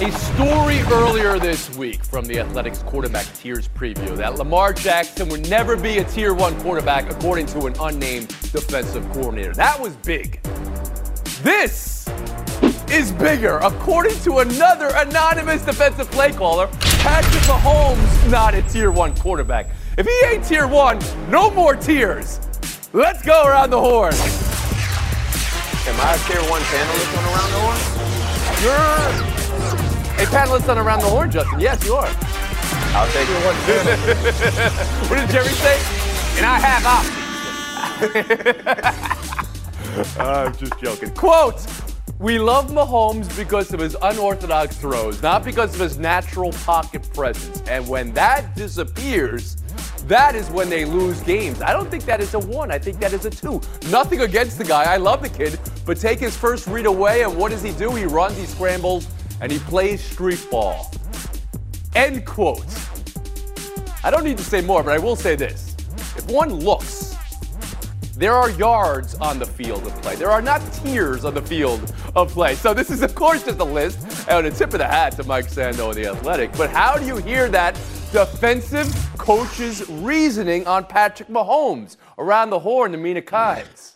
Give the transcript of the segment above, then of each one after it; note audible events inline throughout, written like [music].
A story earlier this week from the Athletic's quarterback tiers preview that Lamar Jackson would never be a tier one quarterback, according to an unnamed defensive coordinator. That was big. This is bigger, according to another anonymous defensive play caller. Patrick Mahomes, not a tier one quarterback. If he ain't tier one, no more tiers. Let's go around the horn. Am I a tier one panelist on Around the You're Horn? a panelist on Around the Horn, Justin. Yes, you are. I'll take it. [laughs] what did Jerry say? And I have options. [laughs] I'm just joking. Quote We love Mahomes because of his unorthodox throws, not because of his natural pocket presence. And when that disappears, that is when they lose games. I don't think that is a one. I think that is a two. Nothing against the guy. I love the kid. But take his first read away, and what does he do? He runs, he scrambles, and he plays street ball. End quote. I don't need to say more, but I will say this. If one looks, there are yards on the field of play. There are not tiers on the field of play. So this is, of course, just a list and a tip of the hat to Mike Sando and the Athletic. But how do you hear that defensive coach's reasoning on Patrick Mahomes around the horn to Mina Kimes?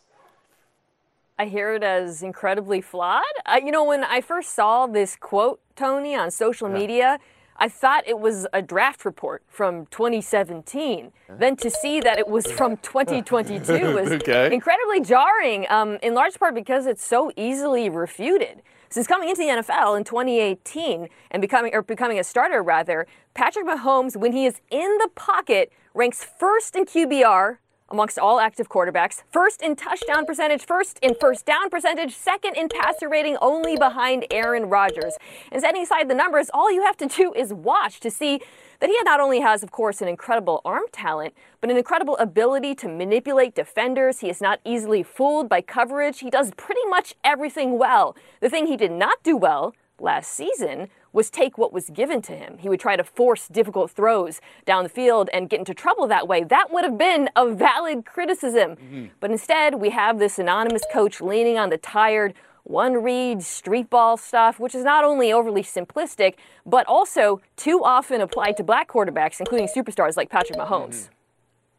I hear it as incredibly flawed. You know, when I first saw this quote, Tony, on social yeah. media, I thought it was a draft report from 2017. Then to see that it was from [laughs] 2022 was okay. incredibly jarring, um, in large part because it's so easily refuted. Since coming into the NFL in 2018 and becoming or becoming a starter rather, Patrick Mahomes, when he is in the pocket, ranks first in QBR amongst all active quarterbacks. First in touchdown percentage, first in first down percentage, second in passer rating, only behind Aaron Rodgers. And setting aside the numbers, all you have to do is watch to see that he not only has, of course, an incredible arm talent, but an incredible ability to manipulate defenders. He is not easily fooled by coverage. He does pretty much everything well. The thing he did not do well last season was take what was given to him. He would try to force difficult throws down the field and get into trouble that way. That would have been a valid criticism. Mm-hmm. But instead, we have this anonymous coach leaning on the tired, one read street ball stuff, which is not only overly simplistic, but also too often applied to black quarterbacks, including superstars like Patrick Mahomes. Mm-hmm.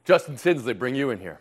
Justin Tinsley, bring you in here.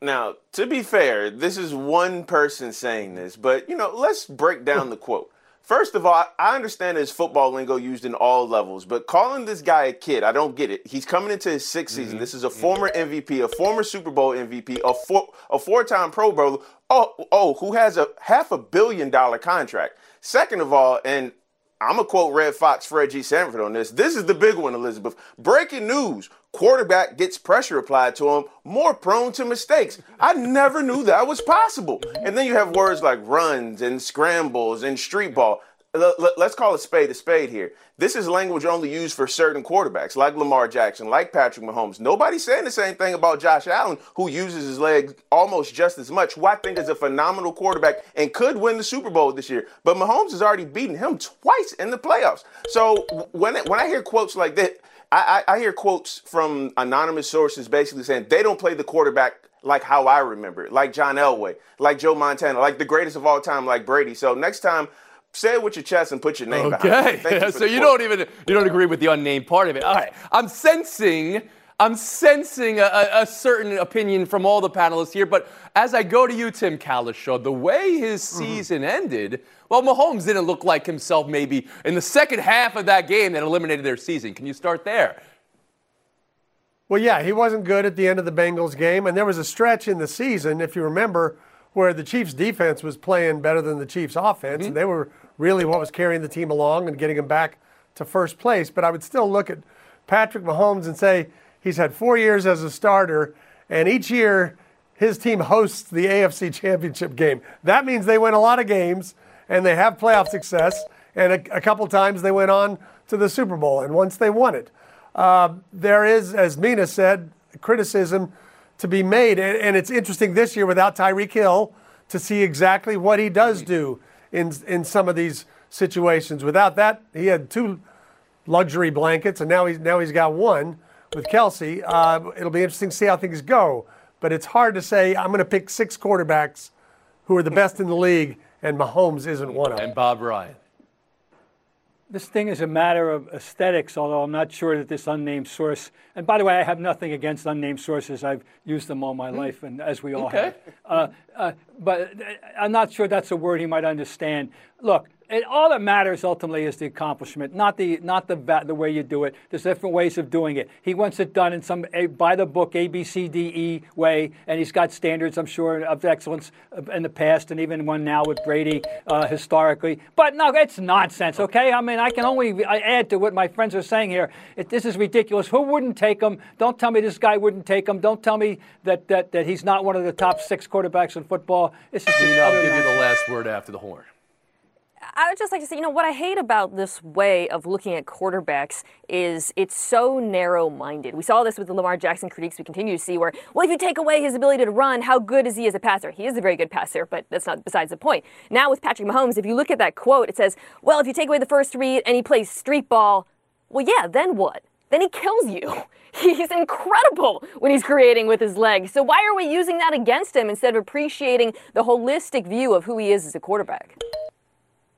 Now, to be fair, this is one person saying this, but you know, let's break down the quote. First of all, I understand there's football lingo used in all levels, but calling this guy a kid, I don't get it. He's coming into his 6th season. Mm-hmm. This is a former MVP, a former Super Bowl MVP, a four, a four-time Pro Bowler. Oh, oh, who has a half a billion dollar contract. Second of all, and I'm going to quote Redd Foxx Fred G. Sanford on this. This is the big one, Elizabeth. Breaking news quarterback gets pressure applied to him, more prone to mistakes. I never knew that was possible. And then you have words like runs and scrambles and street ball. Let's call a spade a spade here. This is language only used for certain quarterbacks, like Lamar Jackson, like Patrick Mahomes. Nobody's saying the same thing about Josh Allen, who uses his legs almost just as much, who I think is a phenomenal quarterback and could win the Super Bowl this year. But Mahomes has already beaten him twice in the playoffs. So when when I hear quotes like that, I, I, I hear quotes from anonymous sources basically saying they don't play the quarterback like how I remember it, like John Elway, like Joe Montana, like the greatest of all time, like Brady. So next time, say it with your chest and put your name okay. behind it. Okay. [laughs] so you don't even you don't agree with the unnamed part of it. All right. I'm sensing I'm sensing a, a, certain opinion from all the panelists here, but as I go to you, Tim Cowlishaw, the way his mm-hmm. season mm-hmm. ended, well, Mahomes didn't look like himself maybe in the second half of that game that eliminated their season. Can you start there? Well, yeah, he wasn't good at the end of the Bengals game, and there was a stretch in the season, if you remember, where the Chiefs' defense was playing better than the Chiefs' offense, mm-hmm. and they were really what was carrying the team along and getting them back to first place. But I would still look at Patrick Mahomes and say, He's had four years as a starter, and each year his team hosts the AFC [laughs] Championship game. That means they win a lot of games, and they have playoff success. And a, a couple times they went on to the Super Bowl, and once they won it. Uh, there is, as Mina said, criticism to be made. And, and, it's interesting this year without Tyreek Hill to see exactly what he does do in, in some of these situations. Without that, he had two luxury blankets, and now he's, now he's got one with Kelce. Uh, it'll be interesting to see how things go. But it's hard to say, I'm going to pick six quarterbacks who are the best in the league, and Mahomes isn't one of them. And Bob Ryan this thing is a matter of aesthetics, although I'm not sure that this unnamed source, and by the way, I have nothing against unnamed sources. I've used them all my mm. life, and as we all okay. have. Uh, uh, but I'm not sure that's a word he might understand. Look, it, all that matters ultimately is the accomplishment, not the not the the way you do it. There's different ways of doing it. He wants it done in some a, by the book A B C D E way, and he's got standards, I'm sure, of excellence in the past, and even one now with Brady uh, historically. But no, it's nonsense. Okay, I mean, I can only add to what my friends are saying here. It, this is ridiculous. Who wouldn't take him? Don't tell me this guy wouldn't take him. Don't tell me that that, that he's not one of the top six quarterbacks in football. It's just. I'll give you the last word after the horn. I would just like to say, you know, what I hate about this way of looking at quarterbacks is it's so narrow minded. We saw this with the Lamar Jackson critiques we continue to see, where, well, if you take away his ability to run, how good is he as a passer? He is a very good passer, but that's not besides the point. Now with Patrick Mahomes, if you look at that quote, it says, well, if you take away the first read and he plays street ball, well, yeah, then what? Then he kills you. [laughs] He's incredible when he's creating with his legs. So why are we using that against him instead of appreciating the holistic view of who he is as a quarterback?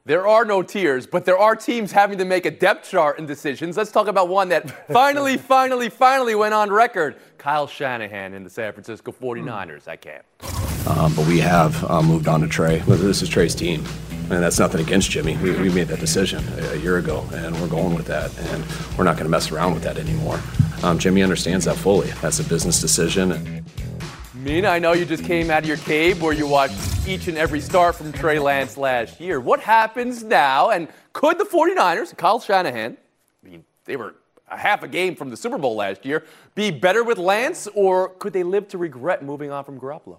There are no tiers, but there are teams having to make a depth chart in decisions. Let's talk about one that [laughs] finally, finally, finally went on record. Kyle Shanahan in the San Francisco 49ers. I can't. Um, but we have uh, moved on to Trey. This is Trey's team. And that's nothing against Jimmy. We, we made that decision a, a, year ago, and we're going with that. And we're not going to mess around with that anymore. Um, Jimmy understands that fully. That's a business decision. Mina, I know you just came out of your cave where you watched each and every start from Trey Lance last year. What happens now? And could the 49ers, Kyle Shanahan, I mean, they were a half a game from the Super Bowl last year, be better with Lance, or could they live to regret moving on from Garoppolo?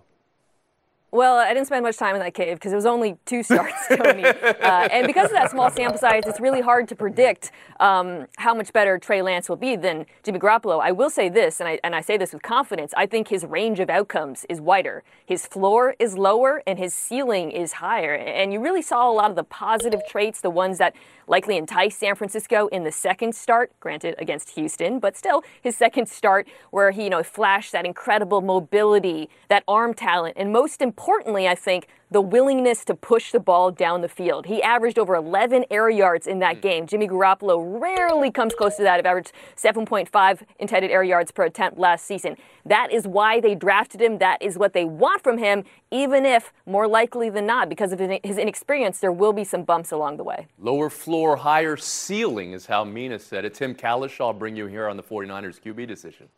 Well, I didn't spend much time in that cave because it was only two starts, [laughs] Tony. uh, and because of that small sample size, it's really hard to predict um, how much better Trey Lance will be than Jimmy Garoppolo. I will say this, and I, and I say this with confidence I think his range of outcomes is wider. His floor is lower and his ceiling is higher. And you really saw a lot of the positive traits, the ones that likely entice San Francisco in the second start, granted against Houston, but still his second start where he, you know, flashed that incredible mobility, that arm talent, and most importantly, I think, the willingness to push the ball down the field. He averaged over 11 air yards in that mm. game. Jimmy Garoppolo rarely comes close to that. He averaged 7.5 intended air yards per attempt last season. That is why they drafted him. That is what they want from him, even if, more likely than not, because of his inexperience, there will be some bumps along the way. Lower floor, higher ceiling is how Mina said it. Tim Kalish, I'll bring you here on the 49ers QB decision.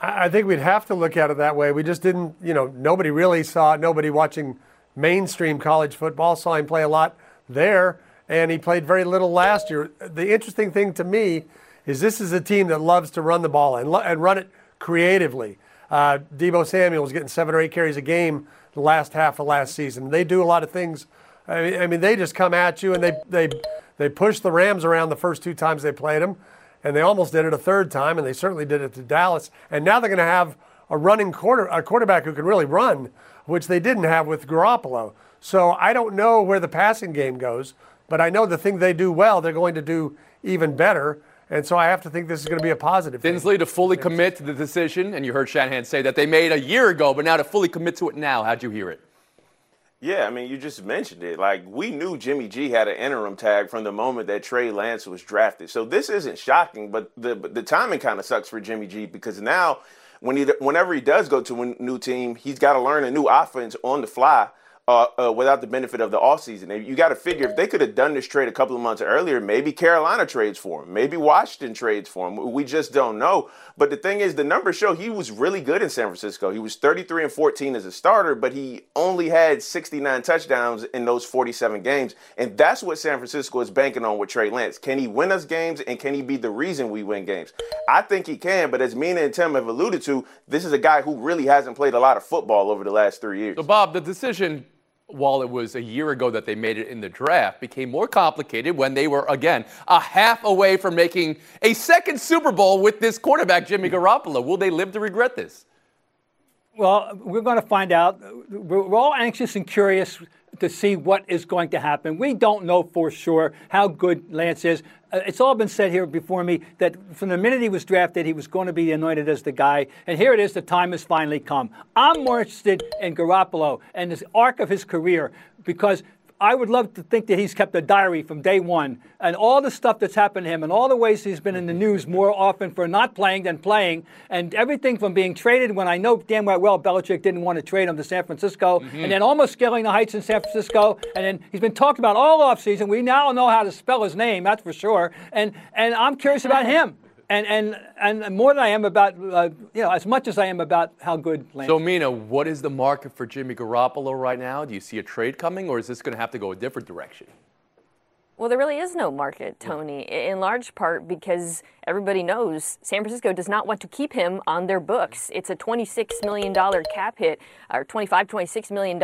I think we'd have to look at it that way. We just didn't, you know, nobody really saw it. Nobody watching mainstream college football saw him play a lot there, and he played very little last year. The interesting thing to me is this is a team that loves to run the ball and, and run it creatively. Uh, Deebo Samuel was getting seven or eight carries a game the last half of last season. They do a lot of things. I mean, I mean, they just come at you and they they they push the Rams around the first two times they played them and they almost did it a third time, and they certainly did it to Dallas. And now they're going to have a running quarter, a quarterback who can really run, which they didn't have with Garoppolo. So I don't know where the passing game goes, but I know the thing they do well, they're going to do even better. And so I have to think this is going to be a positive. Tinsley to fully commit to the decision, and you heard Shanahan say that they made a year ago, but now to fully commit to it now. How'd you hear it? Yeah, I mean, you just mentioned it. Like, we knew Jimmy G had an interim tag from the moment that Trey Lance was drafted. So this isn't shocking, but the the timing kind of sucks for Jimmy G because now, when he whenever he does go to a new team, he's got to learn a new offense on the fly uh, uh, without the benefit of the offseason. You got to figure if they could have done this trade a couple of months earlier, maybe Carolina trades for him, maybe Washington trades for him. We just don't know. But the thing is, the numbers show he was really good in San Francisco. He was 33 and 14 as a starter, but he only had 69 touchdowns in those 47 games. And that's what San Francisco is banking on with Trey Lance. Can he win us games and can he be the reason we win games? I think he can, but as Mina and Tim have alluded to, this is a guy who really hasn't played a lot of football over the last three years. So, Bob, the decision while it was a year ago that they made it in the draft, became more complicated when they were, again, a half away from making a second Super Bowl with this quarterback, Jimmy Garoppolo. Will they live to regret this? Well, we're going to find out. We're all anxious and curious to see what is going to happen. We don't know for sure how good Lance is. Uh, it's all been said here before me that from the minute he was drafted, he was going to be anointed as the guy. And here it is, the time has finally come. I'm more interested in Garoppolo and the arc of his career because I would love to think that he's kept a diary from day one and all the stuff that's happened to him and all the ways he's been in the news more often for not playing than playing and everything from being traded when I know damn well Belichick didn't want to trade him to San Francisco mm-hmm. and then almost scaling the heights in San Francisco and then he's been talked about all offseason. We now know how to spell his name, that's for sure. And, and I'm curious about him and and and more than I am about uh, you know as much as I am about how good. Lance so Mina, what is the market for Jimmy Garoppolo right now? Do you see a trade coming, or is this going to have to go a different direction? Well, there really is no market, Tony, in large part because everybody knows San Francisco does not want to keep him on their books. It's a $26 million cap hit, or $25, $26 million.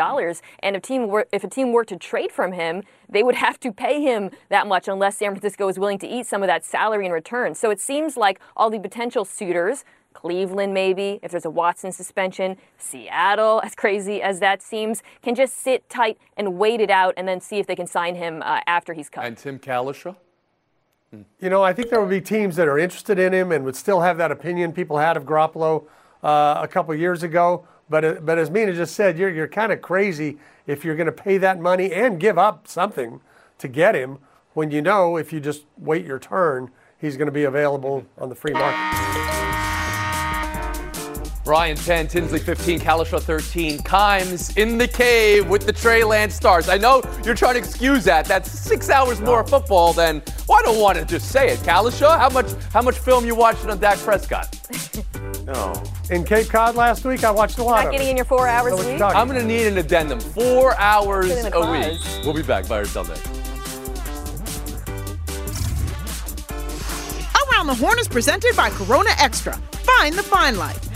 And if, team were, if a team were to trade from him, they would [laughs] have to pay him that much unless San Francisco is willing to eat some of that salary in return. So it seems like all the potential suitors Cleveland, maybe, if there's a Watson suspension. Seattle, as crazy as that seems, can just sit tight and wait it out and then see if they can sign him uh, after he's cut. And Tim Cowlishaw? Hmm. You know, I think there would be teams that are interested in him and would still have that opinion people had of Garoppolo uh, a couple years ago. But, uh, but as Mina just said, you're, you're kind of crazy if you're going to pay that money and give up something to get him when you know if you just wait your turn, he's going to be available on the free market. Ryan 10, Tinsley 15, Cowlishaw 13, Kimes in the cave with the Trey Lance stars. I know you're trying to excuse that. That's six hours more of football than. Well, I don't want to just say it. Cowlishaw, how much how much film you watching on Dak Prescott? [laughs] no. In Cape Cod last week, I watched a lot Not getting in your four hours a week? I'm going to need an addendum. Four hours a week. We'll be back by ourselves next. Around the Horn is presented by Corona Extra. Find the fine life.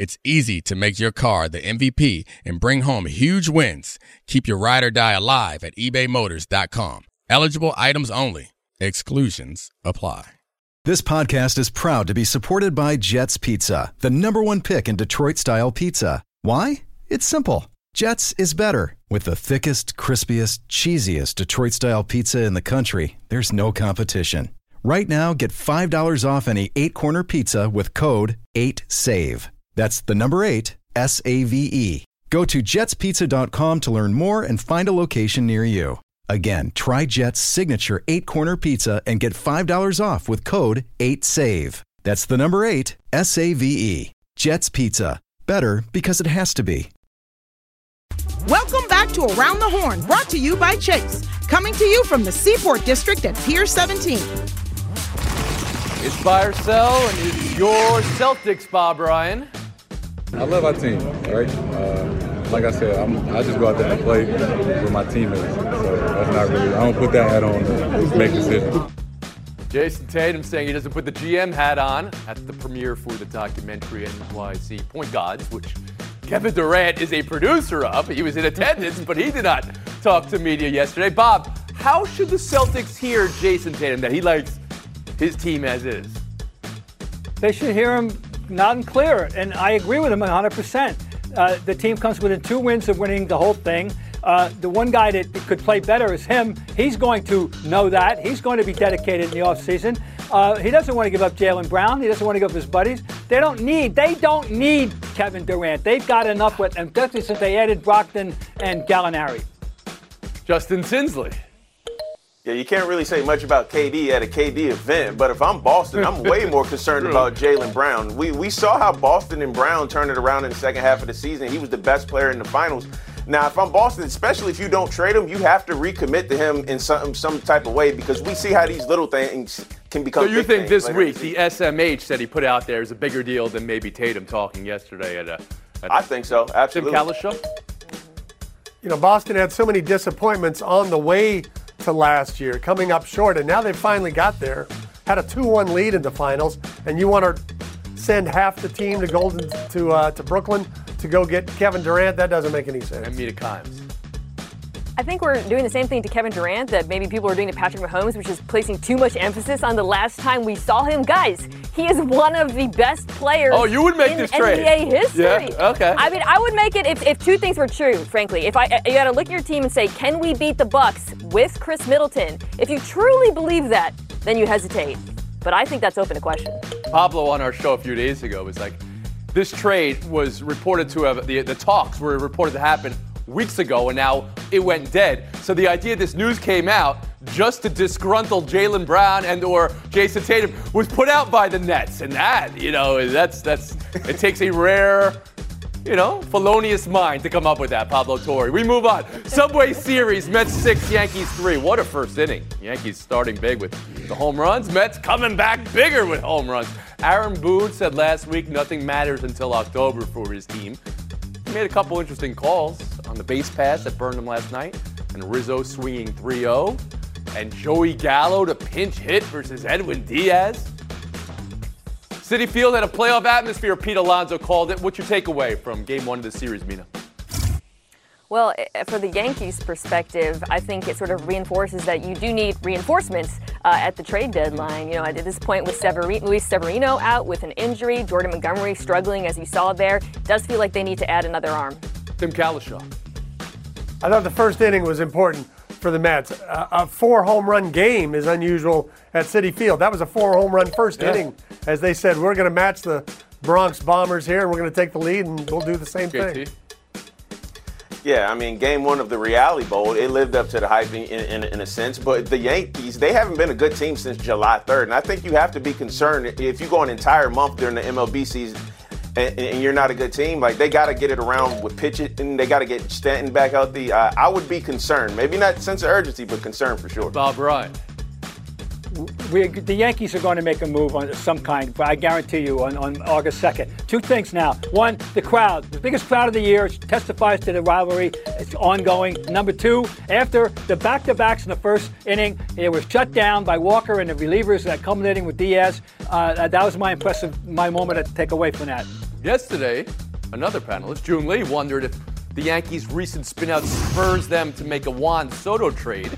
it's easy to make your car the MVP and bring home huge wins. Keep your ride or die alive at ebaymotors.com. Eligible items only. Exclusions apply. This podcast is proud to be supported by Jets Pizza, the number one pick in Detroit style pizza. Why? It's simple. Jets is better. With the thickest, crispiest, cheesiest Detroit style pizza in the country, there's no competition. Right now, get $5 off any eight corner pizza with code 8SAVE. That's the number eight, S A V E. Go to jetspizza.com to learn more and find a location near you. Again, try Jet's signature eight corner pizza and get $5 off with code 8SAVE. That's the number eight, S A V E. Jet's Pizza. Better because it has to be. Welcome back to Around the Horn, brought to you by Chase. Coming to you from the Seaport District at Pier 17. It's buy or sell, and it's your Celtics, Bob Ryan. I love our team, right? Uh, like I said, I'm, I just go out there and play with my teammates. So that's not really, I don't put that hat on to make decisions. Jayson Tatum saying he doesn't put the GM hat on at the premiere for the documentary NYC Point Gods, which Kevin Durant is a producer of. He was in attendance, but he did not talk to media yesterday. Bob, how should the Celtics hear Jayson Tatum that he likes his team as is? They should hear him loud and clear, and I agree with him 100%. Uh, the team comes within two wins of winning the whole thing. Uh, the one guy that could play better is him. He's going to know that. He's going to be dedicated in the offseason. Uh, he doesn't want to give up Jaylen Brown. He doesn't want to give up his buddies. They don't need. They don't need Kevin Durant. They've got enough with, and especially since they added Brogdon and Gallinari. Justin Tinsley. Yeah, you can't really say much about KD at a KD event, but if I'm Boston, I'm way more concerned about Jaylen Brown. We we saw how Boston and Brown turned it around in the second half of the season. He was the best player in the finals. Now, if I'm Boston, especially if you don't trade him, you have to recommit to him in some some type of way because we see how these little things can become. So you big think this week the SMH that he put out there is a bigger deal than maybe Tatum talking yesterday at a? At I think so. Tim Absolutely. Cowlishaw. You know, Boston had so many disappointments on the way to last year, coming up short, and now they finally got there. Had a 2-1 lead in the finals, and you want to send half the team to Golden to uh, to Brooklyn to go get Kevin Durant? That doesn't make any sense. And Mina Kimes. I think we're doing the same thing to Kevin Durant that maybe people are doing to Patrick Mahomes, which is placing too much emphasis on the last time we saw him. Guys, he is one of the best players. Oh, you would make in this NBA trade. history. Yeah, okay. I mean, I would make it if, if two things were true. Frankly, if I uh, you got to look at your team and say, can we beat the Bucks with Khris Middleton? If you truly believe that, then you hesitate. But I think that's open to question. Pablo on our show a few days ago was like, this trade was reported to have the the talks were reported to happen weeks ago, and now it went dead. So the idea this news came out just to disgruntle Jaylen Brown and or Jayson Tatum was put out by the Nets, and that you know that's that's it takes a rare. You know, felonious mind to come up with that, Pablo Torre. We move on. Subway Series, Mets six, Yankees three. What a first inning. Yankees starting big with the home runs. Mets coming back bigger with home runs. Aaron Boone said last week nothing matters until October for his team. He made a couple interesting calls on the base pass that burned him last night, and Rizzo swinging 3 0, and Joey Gallo to pinch hit versus Edwin Diaz. Citi Field had a playoff atmosphere. Pete Alonso called it. What's your takeaway from game one of the series, Mina? Well, for the Yankees' perspective, I think it sort of reinforces that you do need reinforcements uh, at the trade deadline. You know, at this point with Luis Severino out with an injury, Jordan Montgomery struggling, as you saw there, does feel like they need to add another arm. Tim Cowlishaw. I thought the first inning was important for the Mets. A, a four home run game is unusual at Citi Field. That was a four home run first Yeah. inning. As they said, we're going to match the Bronx Bombers here, and we're going to take the lead, and we'll do the same thing. Yeah, I mean, game one of the Reality Bowl, it lived up to the hype in, in, in a sense. But the Yankees, they haven't been a good team since July 3rd. And I think you have to be concerned if you go an entire month during the MLB season and, and you're not a good team, like they got to get it around with pitching and they got to get Stanton back out the. Uh, I would be concerned. Maybe not sense of urgency, but concerned for sure. Bob Ryan. we, the Yankees are going to make a move on some kind, but I guarantee you on, on August 2nd. Two things now. One, the crowd. The biggest crowd of the year testifies to the rivalry. It's ongoing. Number two, after the back to backs in the first inning, it was shut down by Walker and the relievers that culminating with Diaz. Uh, that was my impressive, my moment to take away from that. Yesterday, another panelist, June Lee, wondered if the Yankees' recent spinout spurs them to make a Juan Soto trade.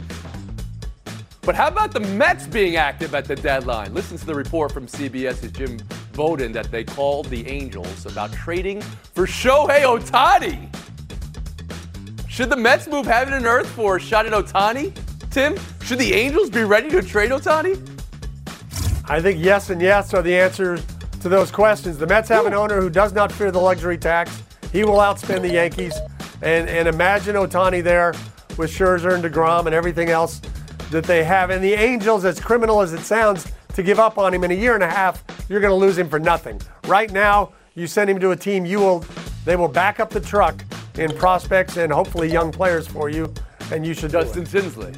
But how about the Mets being active at the deadline? Listen to the report from CBS's Jim Bowden that they called the Angels about trading for Shohei Ohtani. Should the Mets move heaven and earth for a shot at Ohtani? Tim, should the Angels be ready to trade Ohtani? I think yes and yes are the answers to those questions. The Mets have an owner who does not fear the luxury tax. He will outspend the Yankees. And, and imagine Ohtani there with Scherzer and DeGrom and everything else that they have. And the Angels, as criminal as it sounds, to give up on him in a year and a half, you're going to lose him for nothing. Right now, you send him to a team, you will, they will back up the truck in prospects and hopefully young players for you, and you should do it. Justin Tinsley.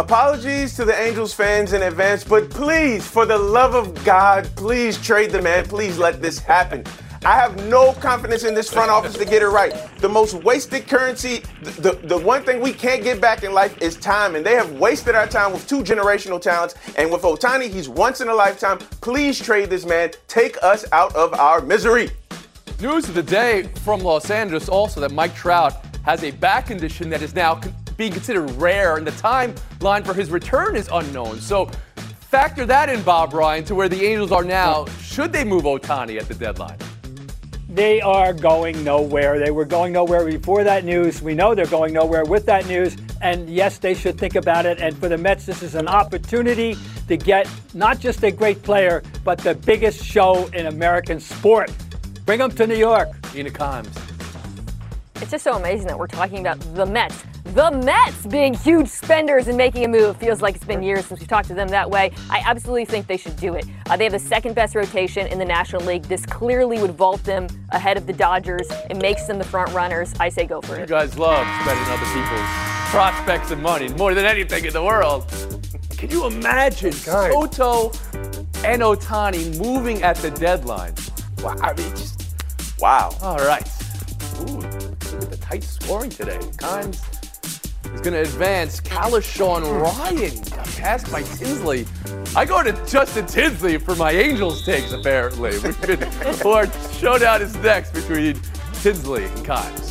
Apologies to the Angels fans in advance, but please, for the love of God, please trade the man. Please let this happen. I have no confidence in this front office to get it right. The most wasted currency, the, the, the one thing we can't get back in life is time. And they have wasted our time with two generational talents. And with Ohtani, he's once in a lifetime. Please trade this man. Take us out of our misery. News of the day from Los Angeles also that Mike Trout has a back condition that is now con- being considered rare, and the timeline for his return is unknown. So factor that in, Bob Ryan, to where the Angels are now. Should they move Ohtani at the deadline? They are going nowhere. They were going nowhere before that news. We know they're going nowhere with that news. And yes, they should think about it. And for the Mets, this is an opportunity to get not just a great player, but the biggest show in American sport. Bring them to New York. Mina Kimes. It's just so amazing that we're talking about the Mets. The Mets being huge spenders and making a move. Feels like it's been years since we talked to them that way. I absolutely think they should do it. Uh, they have the second best rotation in the National League. This clearly would vault them ahead of the Dodgers. It makes them the front runners. I say go for it. You guys love spending other people's prospects and money more than anything in the world. Can you imagine Kind. Soto and Ohtani moving at the deadline? Wow, I mean, just Wow. all right. Ooh, look at the tight scoring today. Kimes is going to advance. Sean Ryan got passed by Tinsley. I go to Justin Tinsley for my Angels takes, apparently. Been, [laughs] our showdown is next between Tinsley and Kimes.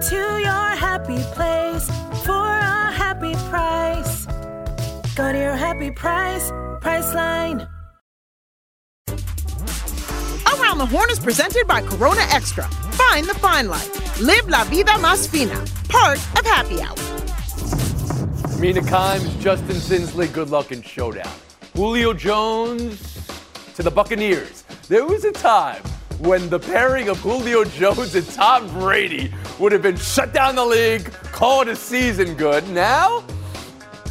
Go to your happy place for a happy price. Go to your happy price, Priceline. Around the Horn is presented by Corona Extra. Find the fine life. Live la vida más fina. Part of Happy Hour. Mina Kimes, Justin Tinsley, good luck in showdown. Julio Jones to the Buccaneers. There was a time when the pairing of Julio Jones and Tom Brady would have been shut down the league, called a season good. Now,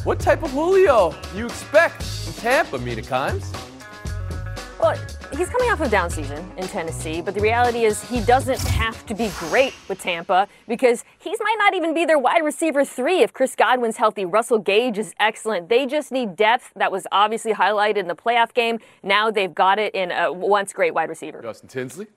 what type of Julio you expect in Tampa, Mina Kimes? Well, he's coming off a down season in Tennessee, but the reality is he doesn't have to be great with Tampa because he might not even be their wide receiver three if Chris Godwin's healthy. Russell Gage is excellent. They just need depth. That was obviously highlighted in the playoff game. Now they've got it in a once great wide receiver. Justin Tinsley?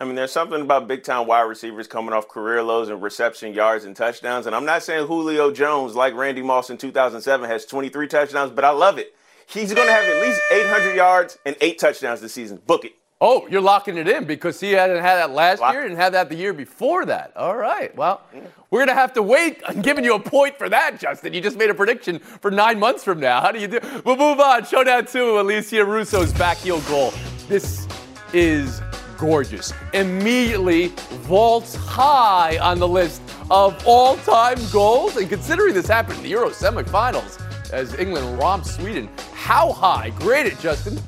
I mean, there's something about big time wide receivers coming off career lows in reception yards and touchdowns. And I'm not saying Julio Jones, like Randy Moss in 2007, has 23 touchdowns, but I love it. He's going to have at least 800 yards and eight touchdowns this season. Book it. Oh, you're locking it in because he hadn't had that last year, and had that the year before that. All right. Well, we're gonna have to wait. I'm giving you a point for that, Justin. You just made a prediction for nine months from now. How do you do? We'll move on. Showdown two. Alessia Russo's back heel goal. This is gorgeous. Immediately vaults high on the list of all-time goals. And considering this happened in the Euro semifinals as England romps Sweden, how high? Grade it, Justin.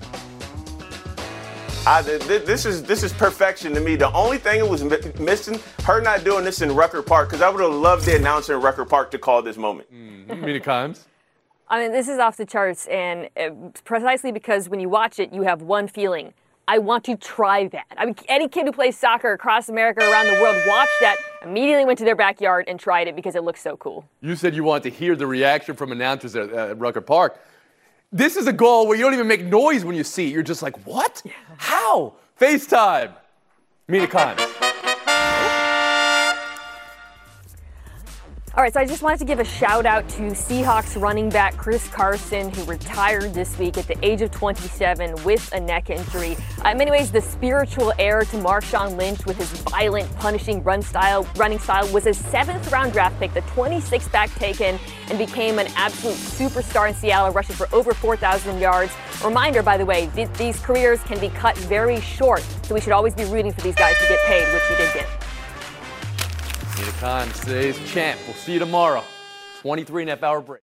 I, th- th- this is this is perfection to me. The only thing it was mi- missing, her not doing this in Rucker Park, because I would have loved the announcer in Rucker Park to call this moment. Many times. I mean, this is off the charts, and uh, precisely because when you watch it, you have one feeling. I want to try that. I mean, any kid who plays soccer across America, around the world, watched that, immediately went to their backyard and tried it because it looks so cool. You said you want to hear the reaction from announcers at, uh, at Rucker Park. This is a goal where you don't even make noise when you see it. You're just like, what? How? FaceTime. Mina Kimes. All right, so I just wanted to give a shout out to Seahawks running back Chris Carson, who retired this week at the age of 27 with a neck injury. Uh, in many ways, the spiritual heir to Marshawn Lynch with his violent, punishing run style, running style was a seventh round draft pick, the 26th back taken, and became an absolute superstar in Seattle, rushing for over 4,000 yards. Reminder, by the way, th- these careers can be cut very short, so we should always be rooting for these guys to get paid, which he did get. Kimes, today's champ. We'll see you tomorrow. 23 and a half hour break.